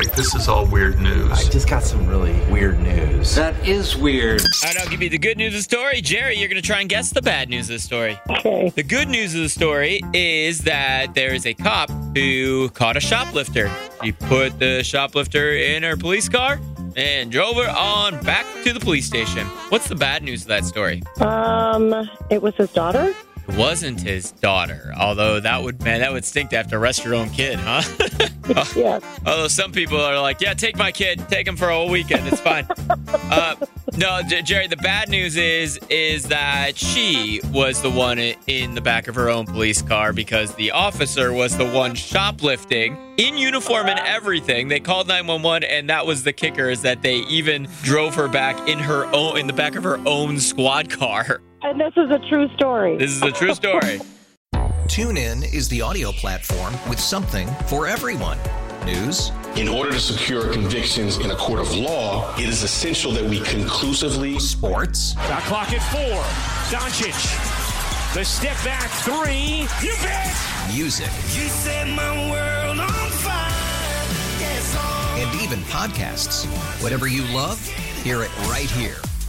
Okay, this is all weird news. I just got some really weird news. That is weird. All right, I'll give you the good news of the story. Jerry, you're going to try and guess the bad news of the story. Okay. The good news of the story is that there is a cop who caught a shoplifter. He put the shoplifter in her police car and drove her on back to the police station. What's the bad news of that story? Um, it was his daughter. Wasn't his daughter, although that would man that would stink to have to arrest your own kid, huh? Yes. Although some people are like, yeah, take my kid, take him for a whole weekend, it's fine. uh, no, Jerry, the bad news is is that she was the one in the back of her own police car because the officer was the one shoplifting in uniform and everything. They called 911 and that was the kicker is that they even drove her back in her own in the back of her own squad car. And this is a true story. This is a true story. TuneIn is the audio platform with something for everyone. News, In order to secure convictions in a court of law, it is essential that we conclusively sports, Got clock at four. Doncic. The step back three. You bet. music, You set my world on fire. Yes, and even podcasts. Whatever you love, hear it right here